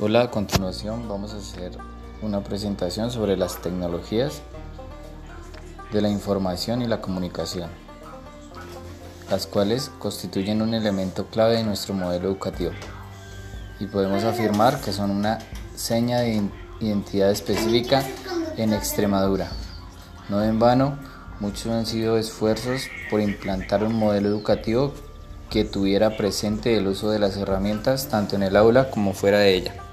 Hola, a continuación vamos a hacer una presentación sobre las tecnologías de la información y la comunicación, las cuales constituyen un elemento clave de nuestro modelo educativo y podemos afirmar que son una seña de identidad específica en Extremadura. No en vano, muchos han sido esfuerzos por implantar un modelo educativo que tuviera presente el uso de las herramientas tanto en el aula como fuera de ella.